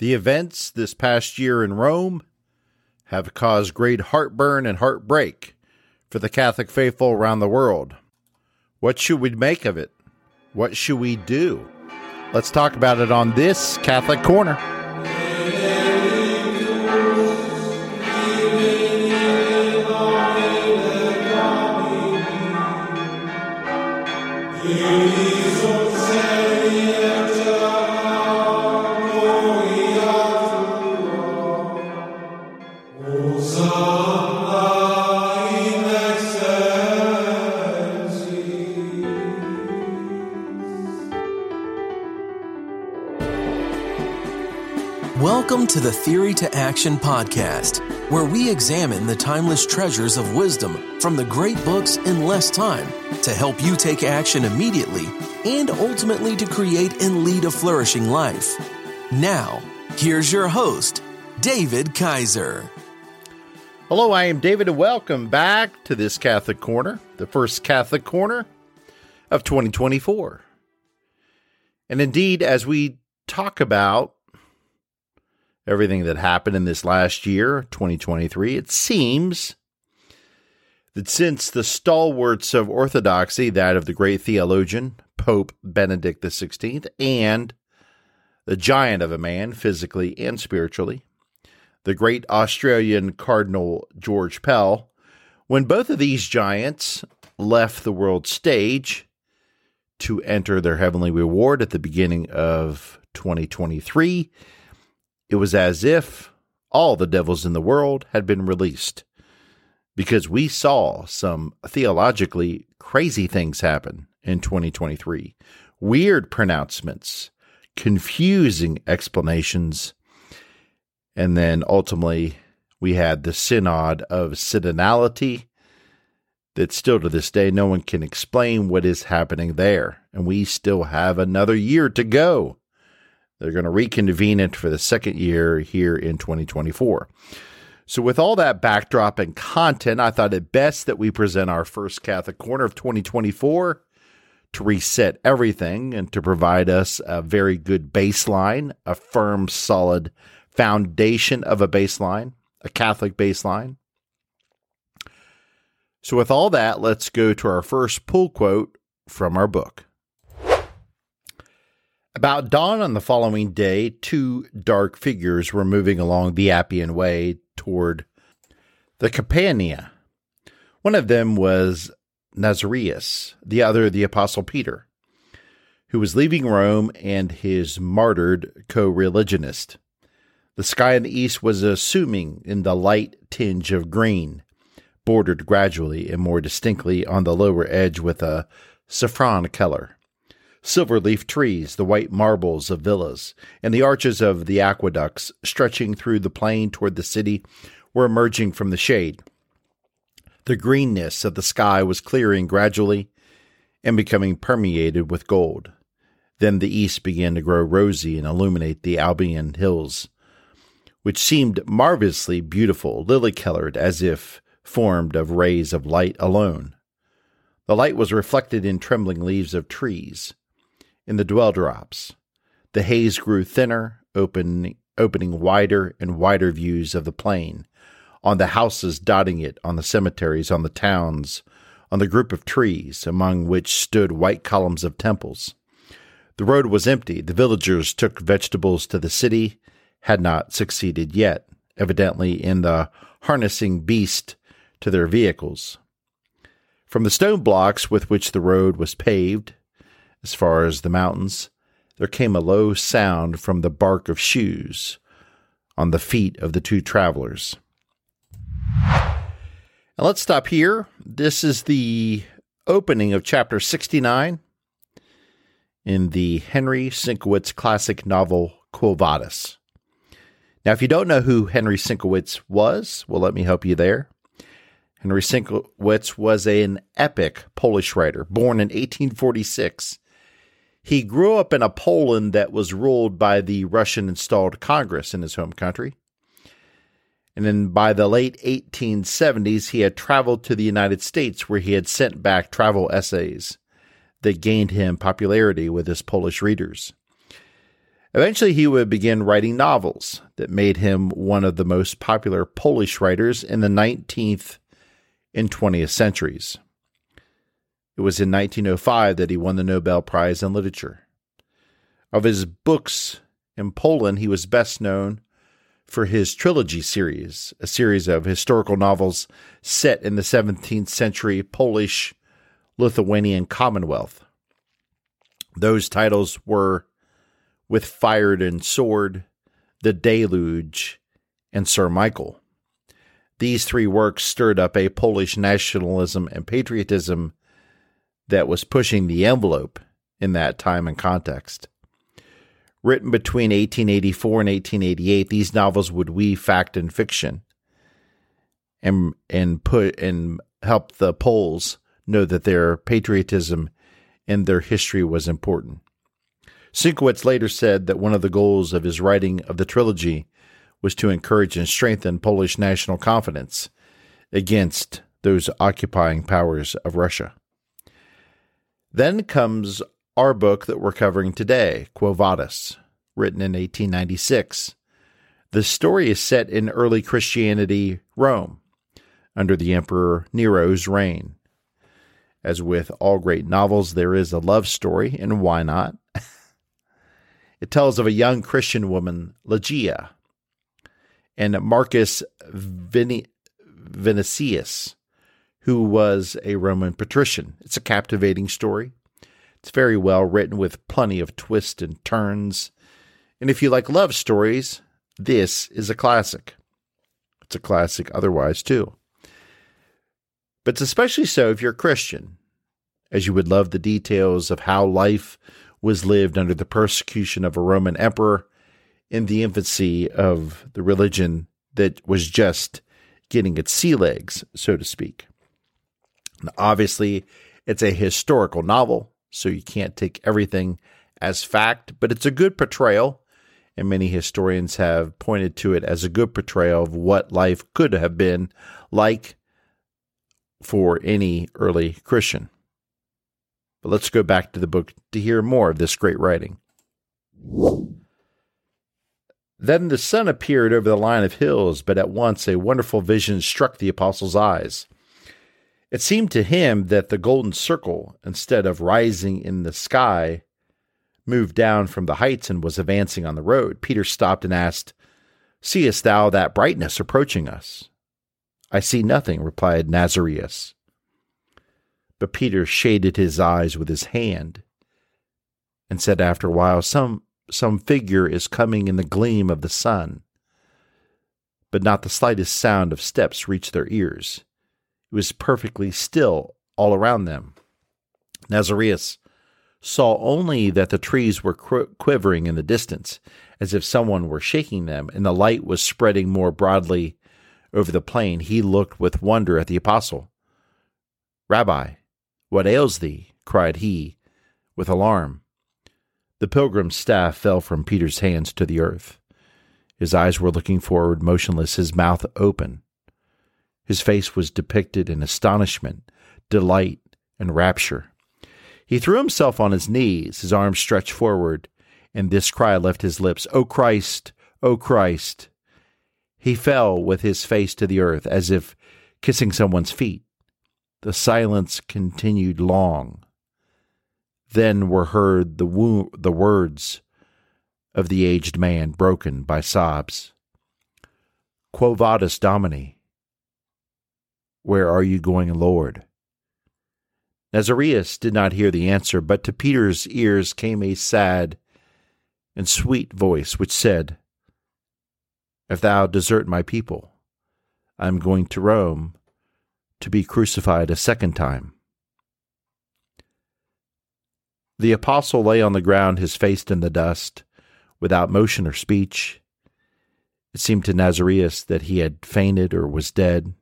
The events this past year in Rome have caused great heartburn and heartbreak for the Catholic faithful around the world. What should we make of it? What should we do? Let's talk about it on this Catholic Corner. Welcome to the Theory to Action podcast, where we examine the timeless treasures of wisdom from the great books in less time to help you take action immediately and ultimately to create and lead a flourishing life. Now, here's your host, David Kaiser. Hello, I am David, and welcome back to this Catholic Corner, the first Catholic Corner of 2024. And indeed, as we talk about everything that happened in this last year, 2023, it seems that since the stalwarts of orthodoxy, that of the great theologian, Pope Benedict XVI, and the giant of a man, physically and spiritually, the great Australian Cardinal George Pell, when both of these giants left the world stage to enter their heavenly reward at the beginning of 2023, it was as if all the devils in the world had been released because we saw some theologically crazy things happen in 2023. Weird pronouncements, confusing explanations, and then ultimately we had the synod of synodality that still to this day no one can explain what is happening there. And we still have another year to go they're going to reconvene it for the second year here in 2024. So, with all that backdrop and content, I thought it best that we present our first Catholic Corner of 2024 to reset everything and to provide us a very good baseline, a firm, solid foundation of a baseline, a Catholic baseline. So, with all that, let's go to our first pull quote from our book. About dawn on the following day, two dark figures were moving along the Appian Way toward the Campania. One of them was Nazarius, the other the Apostle Peter, who was leaving Rome and his martyred co religionist. The sky in the east was assuming in the light tinge of green, bordered gradually and more distinctly on the lower edge with a saffron color silver leaf trees, the white marbles of villas, and the arches of the aqueducts stretching through the plain toward the city were emerging from the shade. The greenness of the sky was clearing gradually and becoming permeated with gold. Then the east began to grow rosy and illuminate the Alban hills, which seemed marvelously beautiful, lily colored, as if formed of rays of light alone. The light was reflected in trembling leaves of trees, in the dwell drops. The haze grew thinner, open, opening wider and wider views of the plain, on the houses dotting it, on the cemeteries, on the towns, on the group of trees, among which stood white columns of temples. The road was empty. The villagers took vegetables to the city, had not succeeded yet, evidently in the harnessing beast to their vehicles. From the stone blocks with which the road was paved, as far as the mountains, there came a low sound from the bark of shoes on the feet of the two travelers. And let's stop here. This is the opening of chapter 69 in the Henry Sienkiewicz classic novel Quo Vadis. Now, if you don't know who Henry Sienkiewicz was, well, let me help you there. Henry Sienkiewicz was an epic Polish writer born in 1846 he grew up in a Poland that was ruled by the Russian installed Congress in his home country. And then by the late 1870s, he had traveled to the United States where he had sent back travel essays that gained him popularity with his Polish readers. Eventually, he would begin writing novels that made him one of the most popular Polish writers in the 19th and 20th centuries. It was in 1905 that he won the Nobel Prize in Literature. Of his books in Poland, he was best known for his trilogy series, a series of historical novels set in the 17th century Polish Lithuanian Commonwealth. Those titles were With Fire and Sword, The Deluge, and Sir Michael. These three works stirred up a Polish nationalism and patriotism that was pushing the envelope in that time and context. Written between 1884 and 1888, these novels would weave fact and fiction and and put and help the Poles know that their patriotism and their history was important. Sienkiewicz later said that one of the goals of his writing of the trilogy was to encourage and strengthen Polish national confidence against those occupying powers of Russia. Then comes our book that we're covering today, Quo Vadis, written in 1896. The story is set in early Christianity Rome under the Emperor Nero's reign. As with all great novels, there is a love story, and why not? it tells of a young Christian woman, Lygia, and Marcus Vinicius, who was a Roman patrician. It's a captivating story. It's very well written with plenty of twists and turns. And if you like love stories, this is a classic. It's a classic otherwise, too. But it's especially so if you're a Christian, as you would love the details of how life was lived under the persecution of a Roman emperor in the infancy of the religion that was just getting its sea legs, so to speak. And obviously, it's a historical novel, so you can't take everything as fact, but it's a good portrayal, and many historians have pointed to it as a good portrayal of what life could have been like for any early Christian. But let's go back to the book to hear more of this great writing. Then the sun appeared over the line of hills, but at once a wonderful vision struck the apostle's eyes. It seemed to him that the golden circle, instead of rising in the sky, moved down from the heights and was advancing on the road. Peter stopped and asked, Seest thou that brightness approaching us? I see nothing, replied Nazarius. But Peter shaded his eyes with his hand and said after a while, Some some figure is coming in the gleam of the sun. But not the slightest sound of steps reached their ears. It was perfectly still all around them. Nazarius saw only that the trees were quivering in the distance, as if someone were shaking them, and the light was spreading more broadly over the plain. He looked with wonder at the apostle. Rabbi, what ails thee? cried he with alarm. The pilgrim's staff fell from Peter's hands to the earth. His eyes were looking forward, motionless, his mouth open. His face was depicted in astonishment, delight, and rapture. He threw himself on his knees, his arms stretched forward, and this cry left his lips O Christ, O Christ! He fell with his face to the earth as if kissing someone's feet. The silence continued long. Then were heard the, wo- the words of the aged man, broken by sobs. Quo vadis Domini? Where are you going, Lord? Nazarius did not hear the answer, but to Peter's ears came a sad and sweet voice which said, If thou desert my people, I am going to Rome to be crucified a second time. The apostle lay on the ground, his face in the dust, without motion or speech. It seemed to Nazarius that he had fainted or was dead.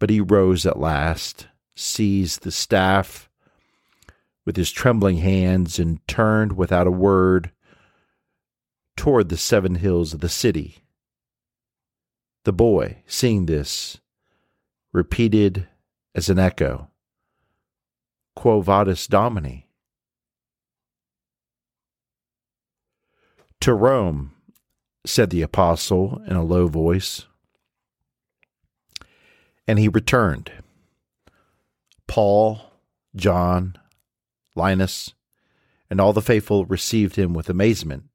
But he rose at last, seized the staff with his trembling hands, and turned without a word toward the seven hills of the city. The boy, seeing this, repeated as an echo, Quo vadis Domini? To Rome, said the apostle in a low voice. And he returned. Paul, John, Linus, and all the faithful received him with amazement.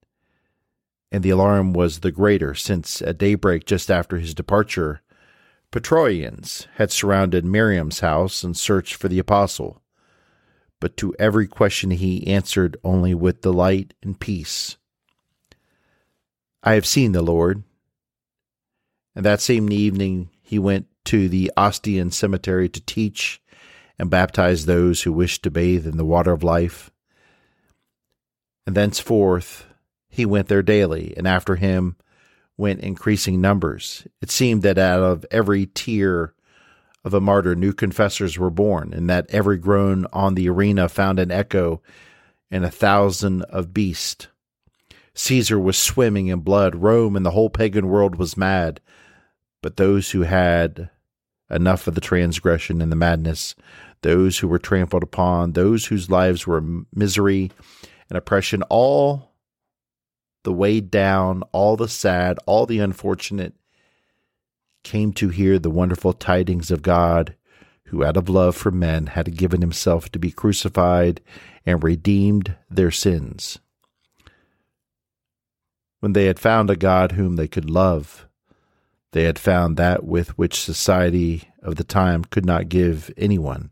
And the alarm was the greater, since at daybreak, just after his departure, Praetorians had surrounded Miriam's house and searched for the apostle. But to every question he answered only with delight and peace. I have seen the Lord. And that same evening he went to the Ostian cemetery to teach and baptize those who wished to bathe in the water of life. And thenceforth he went there daily, and after him went increasing numbers. It seemed that out of every tear of a martyr, new confessors were born, and that every groan on the arena found an echo in a thousand of beasts. Caesar was swimming in blood. Rome and the whole pagan world was mad. But those who had enough of the transgression and the madness, those who were trampled upon, those whose lives were misery and oppression, all the weighed down, all the sad, all the unfortunate, came to hear the wonderful tidings of God, who out of love for men had given himself to be crucified and redeemed their sins. When they had found a God whom they could love, they had found that with which society of the time could not give anyone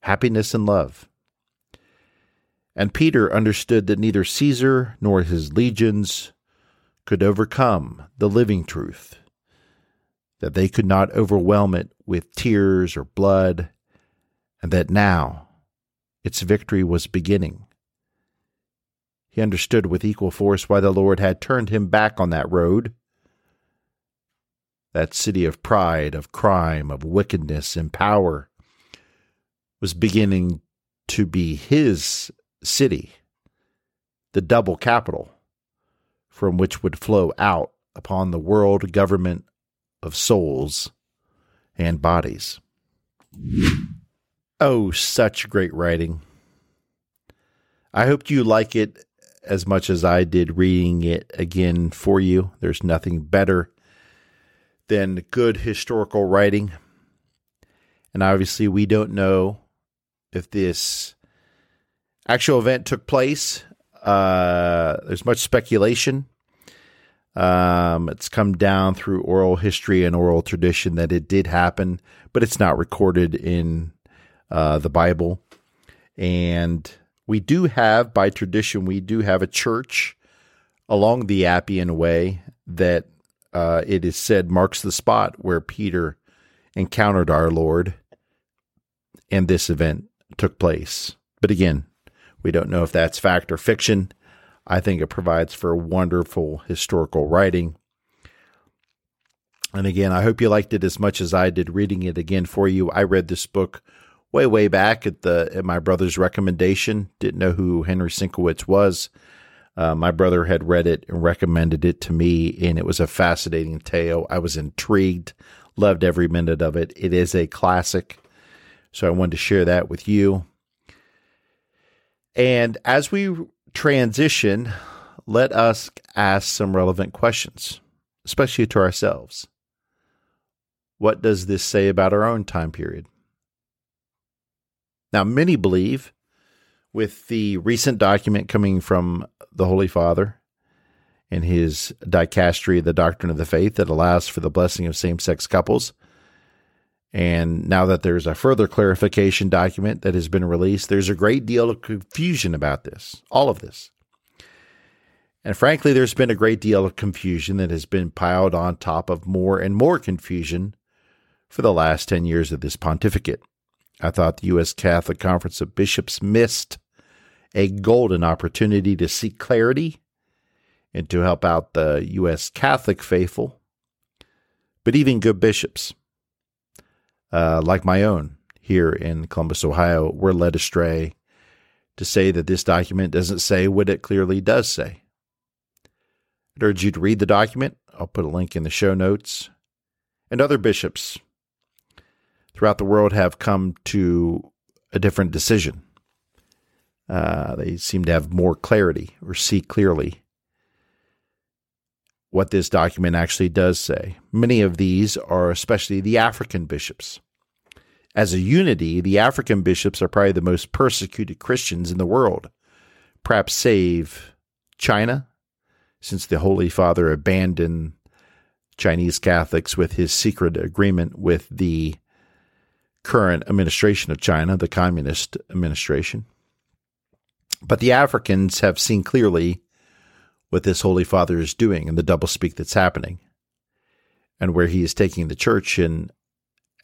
happiness and love. And Peter understood that neither Caesar nor his legions could overcome the living truth, that they could not overwhelm it with tears or blood, and that now its victory was beginning. He understood with equal force why the Lord had turned him back on that road. That city of pride, of crime, of wickedness and power was beginning to be his city, the double capital from which would flow out upon the world government of souls and bodies. Oh, such great writing. I hope you like it as much as I did reading it again for you. There's nothing better than good historical writing. And obviously, we don't know if this actual event took place. Uh, there's much speculation. Um, it's come down through oral history and oral tradition that it did happen, but it's not recorded in uh, the Bible. And we do have, by tradition, we do have a church along the Appian Way that uh, it is said marks the spot where Peter encountered our Lord and this event took place. But again, we don't know if that's fact or fiction. I think it provides for wonderful historical writing. And again, I hope you liked it as much as I did reading it again for you. I read this book way way back at the at my brother's recommendation. Didn't know who Henry Sienkiewicz was. Uh, my brother had read it and recommended it to me, and it was a fascinating tale. I was intrigued, loved every minute of it. It is a classic, so I wanted to share that with you. And as we transition, let us ask some relevant questions, especially to ourselves. What does this say about our own time period? Now, many believe, with the recent document coming from the Holy Father in his dicastery, the doctrine of the faith, that allows for the blessing of same sex couples. And now that there's a further clarification document that has been released, there's a great deal of confusion about this, all of this. And frankly, there's been a great deal of confusion that has been piled on top of more and more confusion for the last 10 years of this pontificate. I thought the U.S. Catholic Conference of Bishops missed a golden opportunity to seek clarity and to help out the U.S. Catholic faithful, but even good bishops, uh, like my own here in Columbus, Ohio, were led astray to say that this document doesn't say what it clearly does say. I'd urge you to read the document. I'll put a link in the show notes. And other bishops throughout the world have come to a different decision. Uh, they seem to have more clarity or see clearly what this document actually does say. Many of these are especially the African bishops. As a unity, the African bishops are probably the most persecuted Christians in the world, perhaps save China, since the Holy Father abandoned Chinese Catholics with his secret agreement with the current administration of China, the communist administration. But the Africans have seen clearly what this Holy Father is doing and the doublespeak that's happening, and where he is taking the church in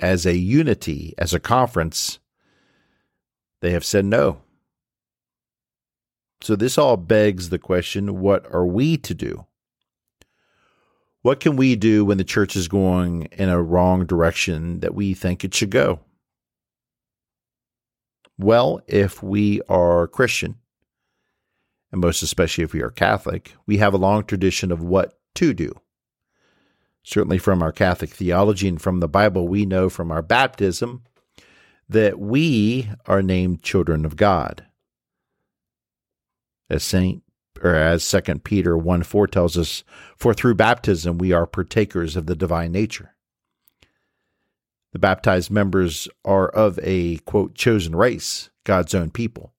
as a unity, as a conference, they have said no. So this all begs the question what are we to do? What can we do when the church is going in a wrong direction that we think it should go? Well, if we are Christian, and most especially if we are Catholic, we have a long tradition of what to do. Certainly from our Catholic theology and from the Bible, we know from our baptism that we are named children of God. As Saint or as Second Peter 1 4 tells us, for through baptism we are partakers of the divine nature. The baptized members are of a quote chosen race, God's own people.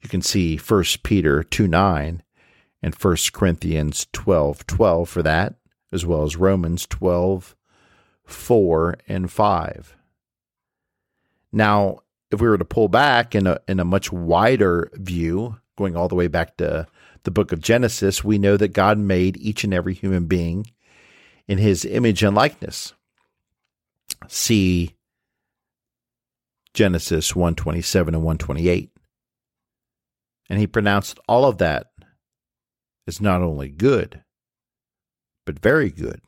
You can see 1 Peter 2 9 and 1 Corinthians 12 12 for that, as well as Romans 12 4 and 5. Now, if we were to pull back in a, in a much wider view, going all the way back to the book of Genesis, we know that God made each and every human being in his image and likeness. See Genesis 127 and 128. And he pronounced all of that as not only good, but very good.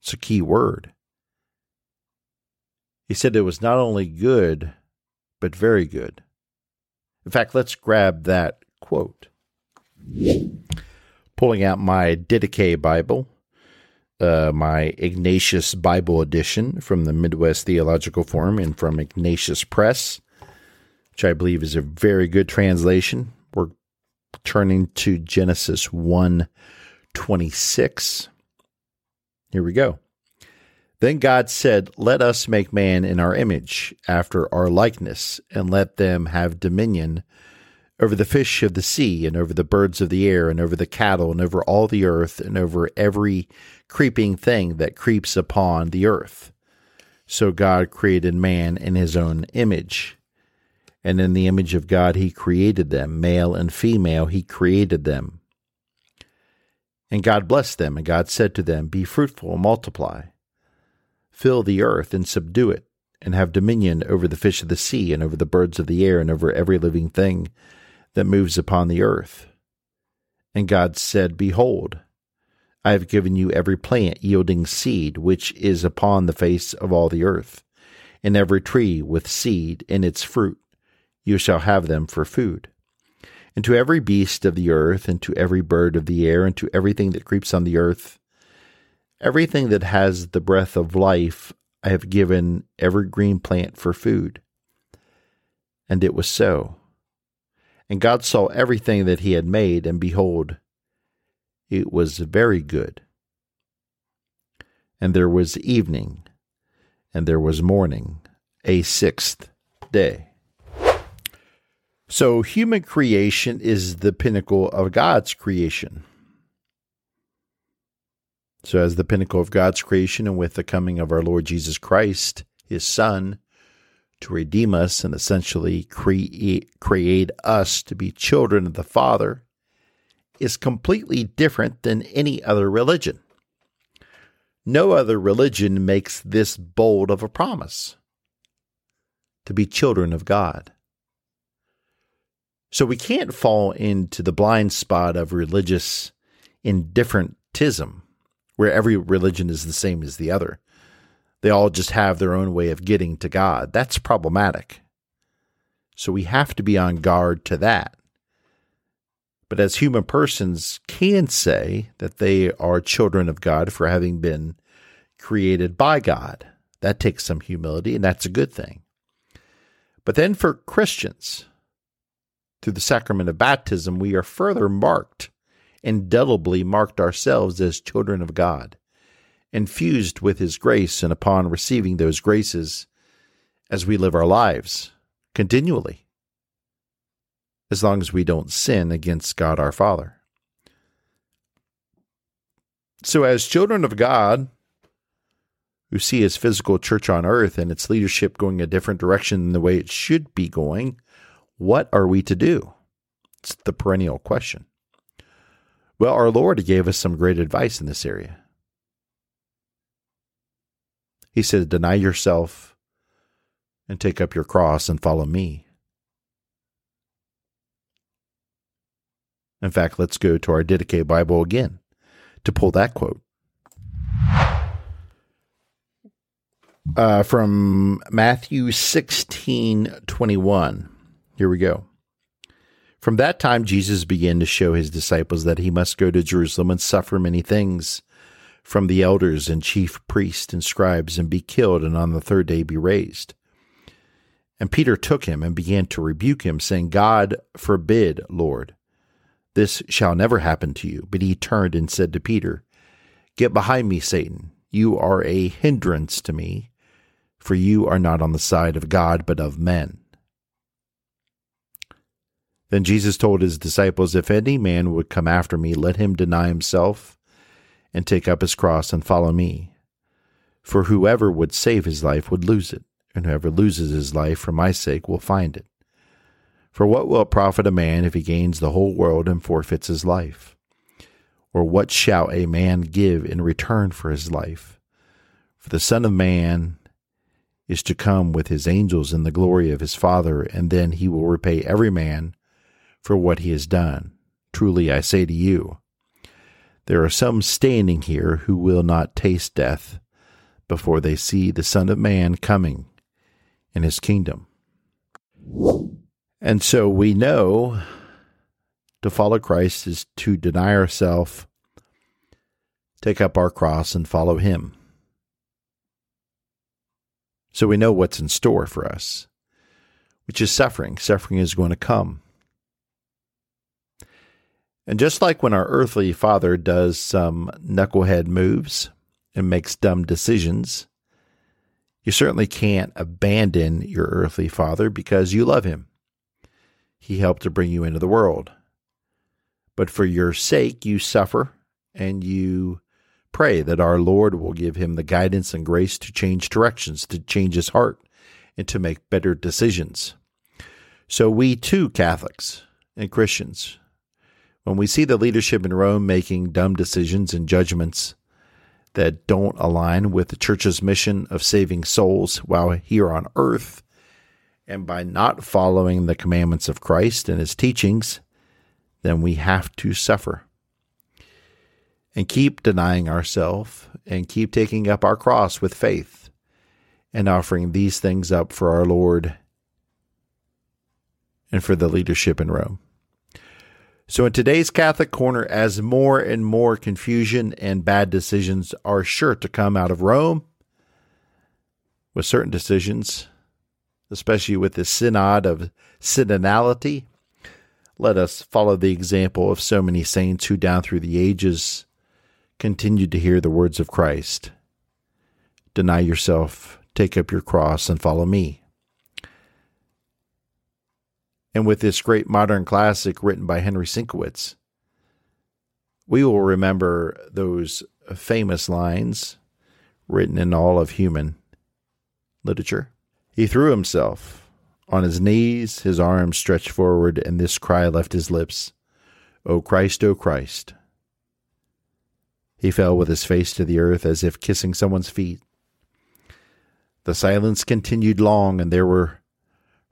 It's a key word. He said it was not only good, but very good. In fact, let's grab that quote. Pulling out my Didache Bible, uh, my Ignatius Bible edition from the Midwest Theological Forum and from Ignatius Press, which I believe is a very good translation. We're turning to Genesis 1 26. Here we go. Then God said, Let us make man in our image, after our likeness, and let them have dominion over the fish of the sea, and over the birds of the air, and over the cattle, and over all the earth, and over every creeping thing that creeps upon the earth. So God created man in his own image. And in the image of God he created them, male and female he created them. And God blessed them, and God said to them, Be fruitful and multiply Fill the earth and subdue it, and have dominion over the fish of the sea, and over the birds of the air, and over every living thing that moves upon the earth. And God said, Behold, I have given you every plant yielding seed which is upon the face of all the earth, and every tree with seed in its fruit. You shall have them for food. And to every beast of the earth, and to every bird of the air, and to everything that creeps on the earth, Everything that has the breath of life, I have given every green plant for food. And it was so. And God saw everything that he had made, and behold, it was very good. And there was evening, and there was morning, a sixth day. So, human creation is the pinnacle of God's creation. So, as the pinnacle of God's creation, and with the coming of our Lord Jesus Christ, his Son, to redeem us and essentially create, create us to be children of the Father, is completely different than any other religion. No other religion makes this bold of a promise to be children of God. So we can't fall into the blind spot of religious indifferentism where every religion is the same as the other. They all just have their own way of getting to God. That's problematic. So we have to be on guard to that. But as human persons can say that they are children of God for having been created by God, that takes some humility, and that's a good thing. But then for Christians, through the sacrament of baptism, we are further marked, indelibly marked ourselves as children of God, infused with His grace, and upon receiving those graces as we live our lives continually, as long as we don't sin against God our Father. So, as children of God, who see his physical church on earth and its leadership going a different direction than the way it should be going, what are we to do? It's the perennial question. Well, our Lord gave us some great advice in this area. He said, Deny yourself and take up your cross and follow me. In fact, let's go to our Didache Bible again to pull that quote. Uh, from Matthew 16 21. Here we go. From that time, Jesus began to show his disciples that he must go to Jerusalem and suffer many things from the elders and chief priests and scribes and be killed and on the third day be raised. And Peter took him and began to rebuke him, saying, God forbid, Lord, this shall never happen to you. But he turned and said to Peter, Get behind me, Satan. You are a hindrance to me, for you are not on the side of God, but of men. Then Jesus told his disciples, If any man would come after me, let him deny himself and take up his cross and follow me. For whoever would save his life would lose it, and whoever loses his life for my sake will find it. For what will it profit a man if he gains the whole world and forfeits his life? Or what shall a man give in return for his life? For the Son of Man is to come with his angels in the glory of his Father, and then he will repay every man for what he has done. Truly I say to you, there are some standing here who will not taste death before they see the Son of Man coming in his kingdom. And so we know to follow Christ is to deny ourselves, take up our cross, and follow Him. So we know what's in store for us, which is suffering. Suffering is going to come. And just like when our earthly father does some knucklehead moves and makes dumb decisions, you certainly can't abandon your earthly father because you love him. He helped to bring you into the world. But for your sake, you suffer and you pray that our Lord will give him the guidance and grace to change directions, to change his heart, and to make better decisions. So, we too, Catholics and Christians, when we see the leadership in Rome making dumb decisions and judgments that don't align with the church's mission of saving souls while here on earth, and by not following the commandments of Christ and his teachings, then we have to suffer. And keep denying ourselves and keep taking up our cross with faith and offering these things up for our Lord and for the leadership in Rome. So, in today's Catholic Corner, as more and more confusion and bad decisions are sure to come out of Rome, with certain decisions especially with the synod of synodality. Let us follow the example of so many saints who, down through the ages, continued to hear the words of Christ Deny yourself, take up your cross, and follow me. And with this great modern classic written by Henry Sienkiewicz, we will remember those famous lines written in all of human literature. He threw himself on his knees, his arms stretched forward, and this cry left his lips O Christ, O Christ. He fell with his face to the earth as if kissing someone's feet. The silence continued long, and there were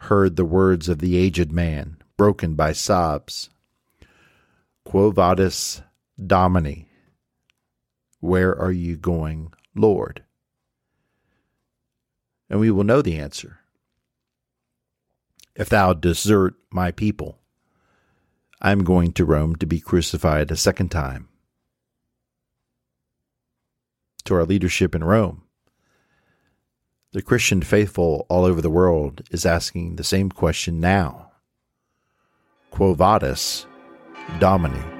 heard the words of the aged man, broken by sobs. Quo vadis, Domini? Where are you going, Lord? And we will know the answer. If thou desert my people, I am going to Rome to be crucified a second time. To our leadership in Rome, The Christian faithful all over the world is asking the same question now. Quo vadis, Domini?